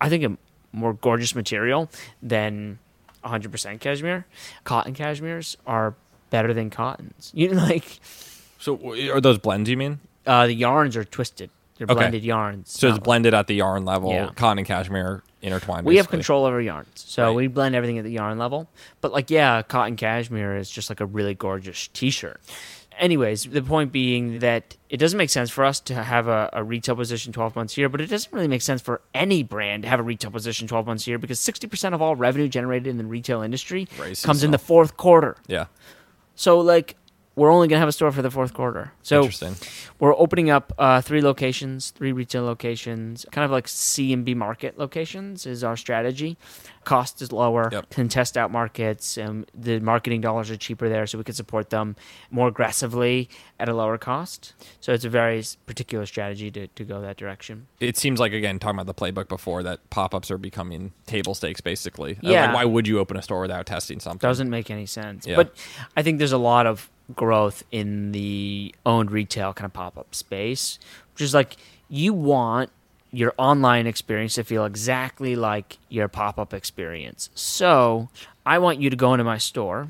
I think, a more gorgeous material than 100% cashmere. Cotton cashmeres are better than cottons. You know, like So are those blends? You mean? uh, the yarns are twisted. They're Okay. blended yarns. So it's blended at the yarn level, Yeah. cotton and cashmere intertwined. we have control over yarns, so Right. we blend everything at the yarn level. But like, yeah, cotton cashmere is just like a really gorgeous T-shirt. Anyways, the point being that it doesn't make sense for us to have a, a retail position 12 months here, but it doesn't really make sense for any brand to have a retail position 12 months here because 60% of all revenue generated in the retail industry comes in the fourth quarter. Yeah. So like, we're only gonna have a store for the fourth quarter. So Interesting. We're opening up uh, three locations, three retail locations, kind of like C and B market locations is our strategy. Cost is lower, Yep. can test out markets, and the marketing dollars are cheaper there, so we can support them more aggressively at a lower cost. So it's a very particular strategy to, to go that direction. It seems like again talking about the playbook before that pop-ups are becoming table stakes basically. Yeah. Like, why would you open a store without testing something? Doesn't make any sense. Yeah. But I think there's a lot of growth in the owned retail kind of pop up space, which is like you want your online experience to feel exactly like your pop up experience. So I want you to go into my store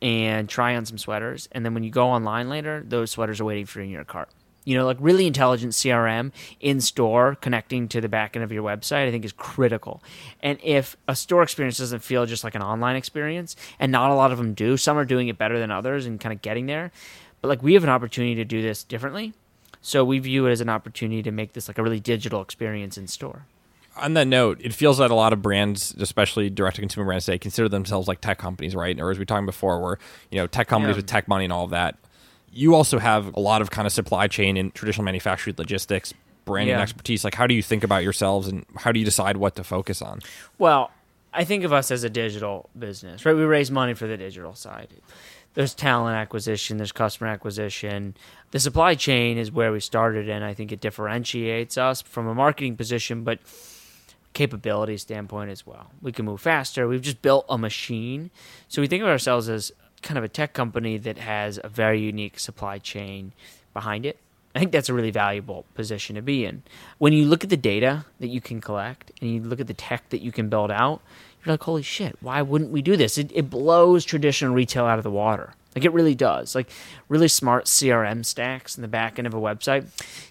and try on some sweaters. And then when you go online later, those sweaters are waiting for you in your cart. You know, like really intelligent CRM in store connecting to the back end of your website, I think is critical. And if a store experience doesn't feel just like an online experience, and not a lot of them do, some are doing it better than others and kind of getting there. But like we have an opportunity to do this differently. So we view it as an opportunity to make this like a really digital experience in store. On that note, it feels that a lot of brands, especially direct to consumer brands today, consider themselves like tech companies, right? Or as we were talking before, where you know tech companies Yeah. with tech money and all of that. You also have a lot of kind of supply chain and traditional manufacturing logistics, branding Yeah. expertise. Like, how do you think about yourselves, and how do you decide what to focus on? Well, I think of us as a digital business, right? We raise money for the digital side. There's talent acquisition, there's customer acquisition. The supply chain is where we started, and I think it differentiates us from a marketing position, but capability standpoint as well. We can move faster. We've just built a machine. So we think of ourselves as kind of a tech company that has a very unique supply chain behind it. I think that's a really valuable position to be in. When you look at the data that you can collect and you look at the tech that you can build out, you're like, holy shit, why wouldn't we do this? It, it blows traditional retail out of the water. Like it really does. Like really smart CRM stacks in the back end of a website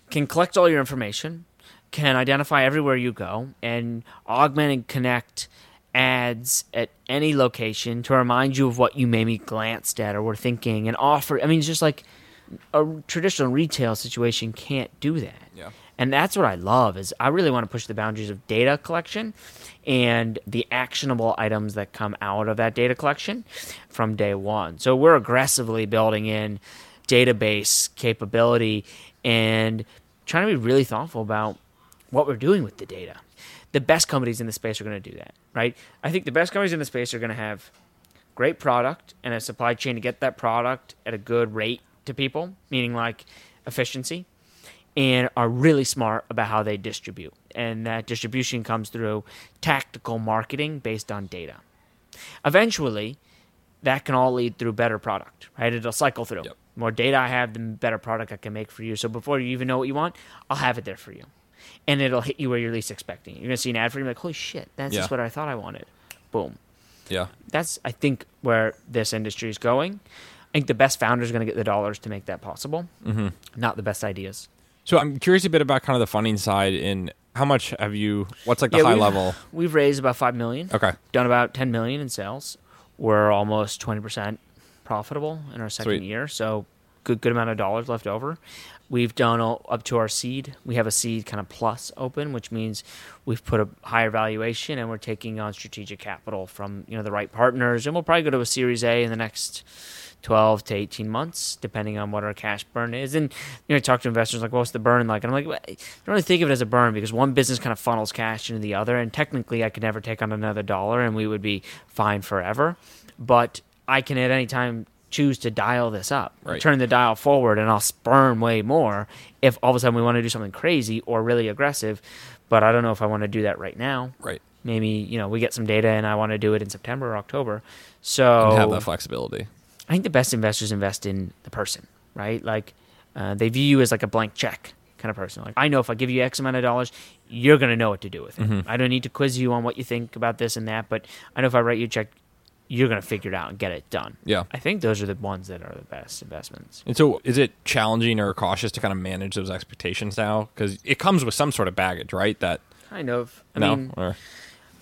can collect all your information, can identify everywhere you go, and augment and connect ads at any location to remind you of what you maybe glanced at or were thinking and offer. I mean, it's just like a traditional retail situation can't do that. Yeah. And that's what I love is I really want to push the boundaries of data collection and the actionable items that come out of that data collection from day one. So we're aggressively building in database capability and trying to be really thoughtful about what we're doing with the data. The best companies in the space are going to do that, right? I think the best companies in the space are going to have great product and a supply chain to get that product at a good rate to people, meaning like efficiency, and are really smart about how they distribute. And that distribution comes through tactical marketing based on data. Eventually, that can all lead through better product, right? It'll cycle through. Yep. More data I have, the better product I can make for you. So before you even know what you want, I'll have it there for you. And it'll hit you where you're least expecting. You're going to see an ad for it, and you're like, holy shit, that's Yeah. just what I thought I wanted. Boom Yeah. that's I think where this industry is going. I think the best founders are going to get the dollars to make that possible, mm-hmm. not the best ideas. So I'm curious a bit about kind of the funding side and how much have you? What's like the high we've- level? We've raised about five million. Okay. Done about ten million in sales. We're almost twenty percent profitable in our second Sweet. year, so good good amount of dollars left over. We've done up to our seed. We have a seed kind of plus open, which means we've put a higher valuation and we're taking on strategic capital from you know the right partners, and we'll probably go to a Series A in the next 12 to 18 months, depending on what our cash burn is. And you know, I talk to investors like, what's the burn like? And I'm like, well, I don't really think of it as a burn because one business kind of funnels cash into the other. And technically, I could never take on another dollar and we would be fine forever. But I can at any time choose to dial this up, Right. turn the dial forward, and I'll burn way more if all of a sudden we want to do something crazy or really aggressive. But I don't know if I want to do that right now. Right. Maybe you know we get some data and I want to do it in September or October. So And have that flexibility. I think the best investors invest in the person, right? Like uh, they view you as like a blank check kind of person. Like I know if I give you X amount of dollars, you're going to know what to do with it. I don't need to quiz you on what you think about this and that, but I know if I write you a check, you're going to figure it out and get it done. Yeah. I think those are the ones that are the best investments. And so, is it challenging or cautious to kind of manage those expectations now? Because it comes with some sort of baggage, right? That Kind of. I no, mean, or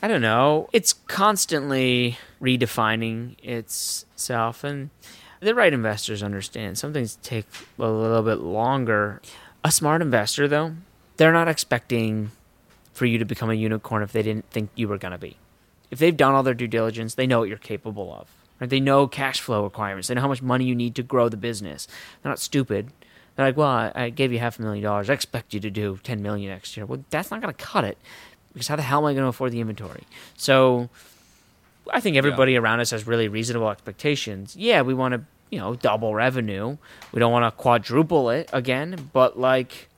I don't know. It's constantly redefining itself, and the right investors understand some things take a little bit longer. A smart investor, though, they're not expecting for you to become a unicorn if they didn't think you were going to be. If they've done all their due diligence, they know what you're capable of. Right? They know cash flow requirements. They know how much money you need to grow the business. They're not stupid. They're like, well, I, gave you half a million dollars. I expect you to do ten million next year. Well, that's not going to cut it because how the hell am I going to afford the inventory? So, I think everybody around us has really reasonable expectations. Yeah, we want to, you know, double revenue. We don't want to quadruple it again, but like,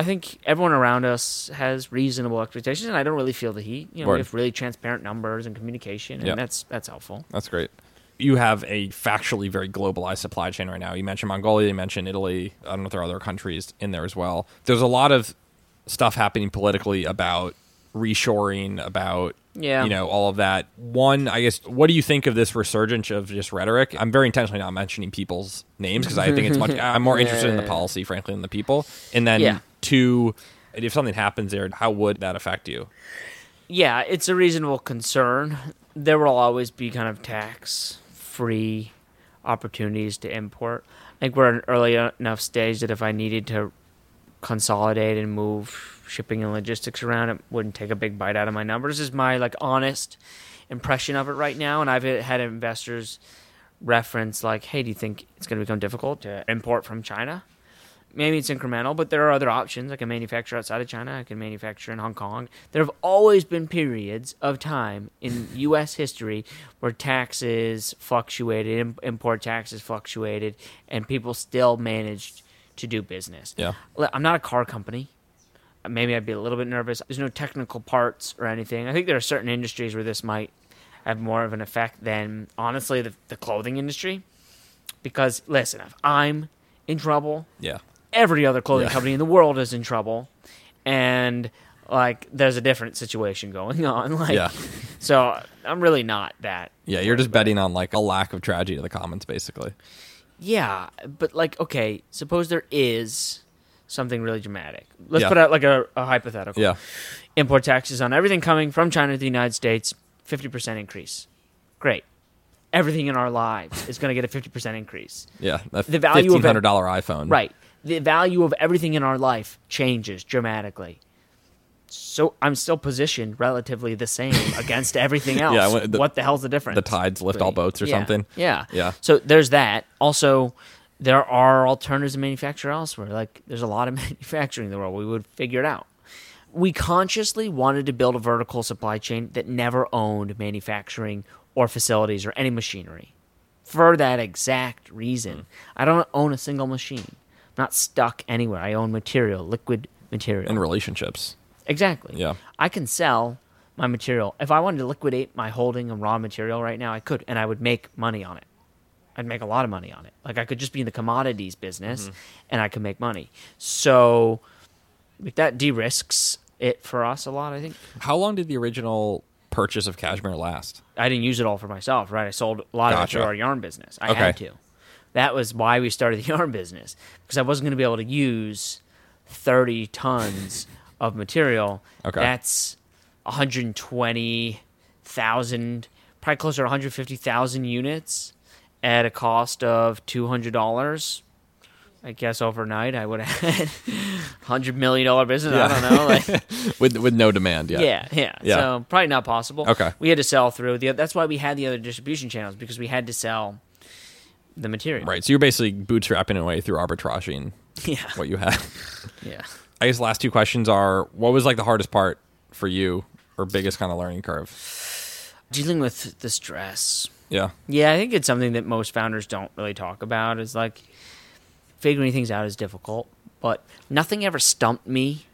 I think everyone around us has reasonable expectations, and I don't really feel the heat. You know, Word. we have really transparent numbers and communication, and Yeah. that's that's helpful. that's great. You have a factually very globalized supply chain right now. You mentioned Mongolia, you mentioned Italy. I don't know if there are other countries in there as well. There's a lot of stuff happening politically about reshoring, about Yeah. you know, all of that. One, I guess, what do you think of this resurgence of just rhetoric? I'm very intentionally not mentioning people's names because I think it's much. I'm more interested in the policy, frankly, than the people. And then Yeah. Two, if something happens there, how would that affect you? yeah, it's a reasonable concern. There will always be kind of tax free opportunities to import. I think we're at an early enough stage that if I needed to consolidate and move shipping and logistics around, it wouldn't take a big bite out of my numbers. Is my like honest impression of it right now, and I've had investors reference like, "Hey, do you think it's going to become difficult to import from China?" Maybe it's incremental, but there are other options. I can manufacture outside of China. I can manufacture in Hong Kong. There have always been periods of time in U.S. history where taxes fluctuated, import taxes fluctuated, and people still managed to do business. Yeah. I'm not a car company. Maybe I'd be a little bit nervous. There's no technical parts or anything. I think there are certain industries where this might have more of an effect than, honestly, the, the clothing industry. Because, listen, if I'm in trouble, Yeah. Every other clothing Yeah. company in the world is in trouble and like there's a different situation going on like Yeah. so i'm really not that Yeah. You're just betting on like a lack of tragedy to the commons, basically. yeah but like okay suppose there is something really dramatic let's Yeah. put out like a, a hypothetical Yeah. import taxes on everything coming from china to the united states 50% increase great everything in our lives is going to get a 50% increase Yeah. The value of a $1,500 iPhone. Right. The value of everything in our life changes dramatically. So I'm still positioned relatively the same against everything else. Yeah, the- what the hell's the difference? The tides lift all boats or Yeah, something. Yeah. Yeah. So there's that. Also, there are alternatives to manufacture elsewhere. Like there's a lot of manufacturing in the world. We would figure it out. We consciously wanted to build a vertical supply chain that never owned manufacturing or facilities or any machinery. For that exact reason. Hmm. I don't own a single machine. Not stuck anywhere. I own material, liquid material. And relationships. Exactly. Yeah. I can sell my material. If I wanted to liquidate my holding of raw material right now, I could, and I would make money on it. I'd make a lot of money on it. Like I could just be in the commodities business, Mm-hmm. and I could make money. So like, that de-risks it for us a lot. I think How long did the original purchase of Cashmere last? I didn't use it all for myself, right? I sold a lot of it Gotcha. through our yarn business. I Okay. had to. That was why we started the yarn business because I wasn't going to be able to use thirty tons of material. Okay. That's one hundred twenty thousand, probably closer to one hundred fifty thousand units at a cost of two hundred dollars. I guess overnight I would have had hundred million dollar business. I don't know. Like, with with no demand yet. yeah, yeah, Yeah. So probably not possible. Okay. We had to sell through the. That's why we had the other distribution channels because we had to sell the material. Right. So you're basically bootstrapping away through arbitraging Yeah. what you have. Yeah. I guess the last two questions are what was like the hardest part for you or biggest kind of learning curve? Dealing with the stress. Yeah. Yeah, I think it's something that most founders don't really talk about. Is like figuring things out is difficult, but nothing ever stumped me.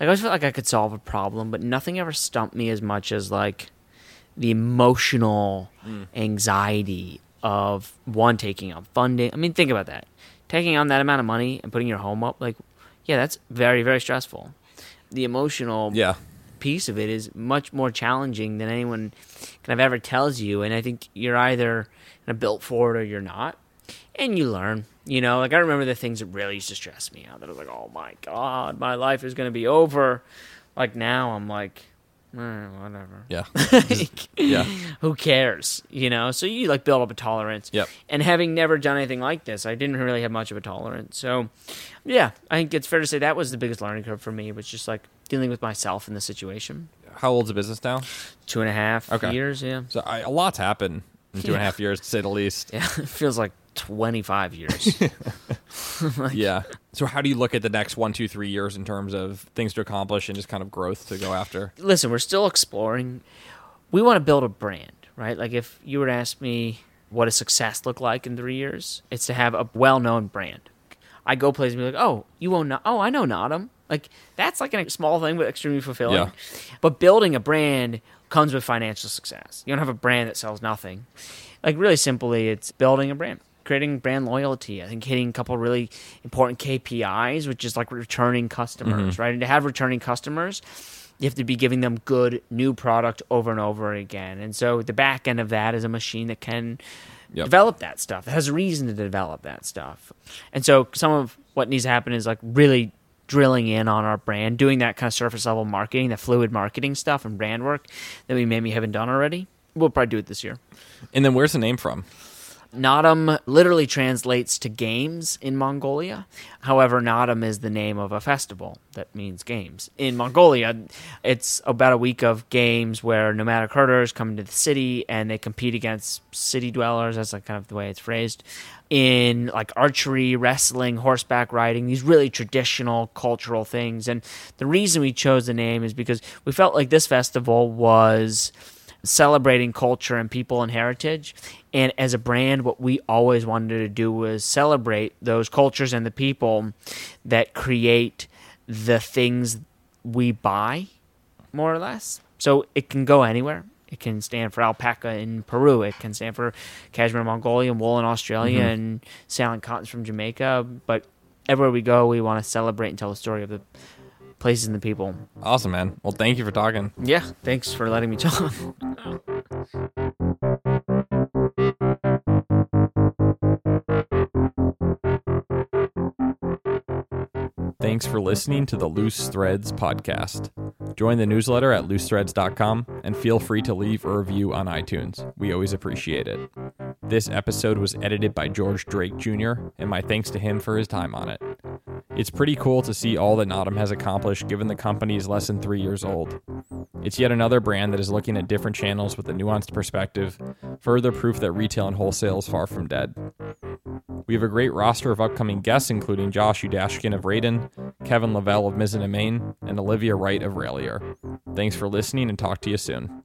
Like I always felt like I could solve a problem, but nothing ever stumped me as much as like the emotional mm. anxiety of one taking on funding. I mean, think about that. Taking on that amount of money and putting your home up, like, yeah, that's very, very stressful. The emotional Yeah. piece of it is much more challenging than anyone kind of ever tells you. And I think you're either kind of built for it or you're not. And you learn. You know, like I remember the things that really used to stress me out. That I was like, oh my God, my life is going to be over. Like now I'm like, eh, whatever. Yeah. Like, yeah. Who cares? You know? So you like build up a tolerance. Yep. And having never done anything like this, I didn't really have much of a tolerance. So, yeah, I think it's fair to say that was the biggest learning curve for me. Was just like dealing with myself in the situation. How old's the business now? Two and a half Okay. years. Yeah. So I, a lot's happened in two and a half years, to say the least. Yeah. It feels like twenty five years. yeah. So how do you look at the next one, two, three years in terms of things to accomplish and just kind of growth to go after? Listen, we're still exploring. We want to build a brand, right? Like if you were to ask me what does success look like in three years, it's to have a well known brand. I go places and be like, oh, you own, Not- oh, I know Naadam. Like that's like a small thing, but extremely fulfilling. Yeah. But building a brand comes with financial success. You don't have a brand that sells nothing. Like really simply, it's building a brand, creating brand loyalty. I think hitting a couple really important KPIs, which is like returning customers, mm-hmm. right? And to have returning customers, You have to be giving them good new product over and over again. And so the back end of that is a machine that can Yep. develop that stuff. That has a reason to develop that stuff. And so some of what needs to happen is like really drilling in on our brand, doing that kind of surface level marketing, that fluid marketing stuff and brand work that we maybe haven't done already. We'll probably do it this year. And then where's the name from? Naadam literally translates to games in Mongolia. However, Naadam is the name of a festival that means games. In Mongolia, it's about a week of games where nomadic herders come into the city and they compete against city dwellers. That's like kind of the way it's phrased. In like archery, wrestling, horseback riding, these really traditional cultural things. And the reason we chose the name is because we felt like this festival was celebrating culture and people and heritage. And as a brand, what we always wanted to do was celebrate those cultures and the people that create the things we buy, more or less. So it can go anywhere. It can stand for alpaca in Peru. It can stand for cashmere Mongolia and wool in Australia mm-hmm. and Sea Island cottons from Jamaica. But everywhere we go, we want to celebrate and tell the story of the places and the people. Awesome, man. Well, thank you for talking. Yeah, thanks for letting me talk. Thanks for listening to the Loose Threads podcast. Join the newsletter at loosethreads.com and feel free to leave a review on iTunes. We always appreciate it. This episode was edited by George Drake Jr., and my thanks to him for his time on it. It's pretty cool to see all that Naadam has accomplished given the company is less than three years old. It's yet another brand that is looking at different channels with a nuanced perspective, further proof that retail and wholesale is far from dead. We have a great roster of upcoming guests, including Josh Udashkin of Raden, Kevin Lavelle of Mizzen and Main, and Olivia Wright of Rallier. Thanks for listening and talk to you soon.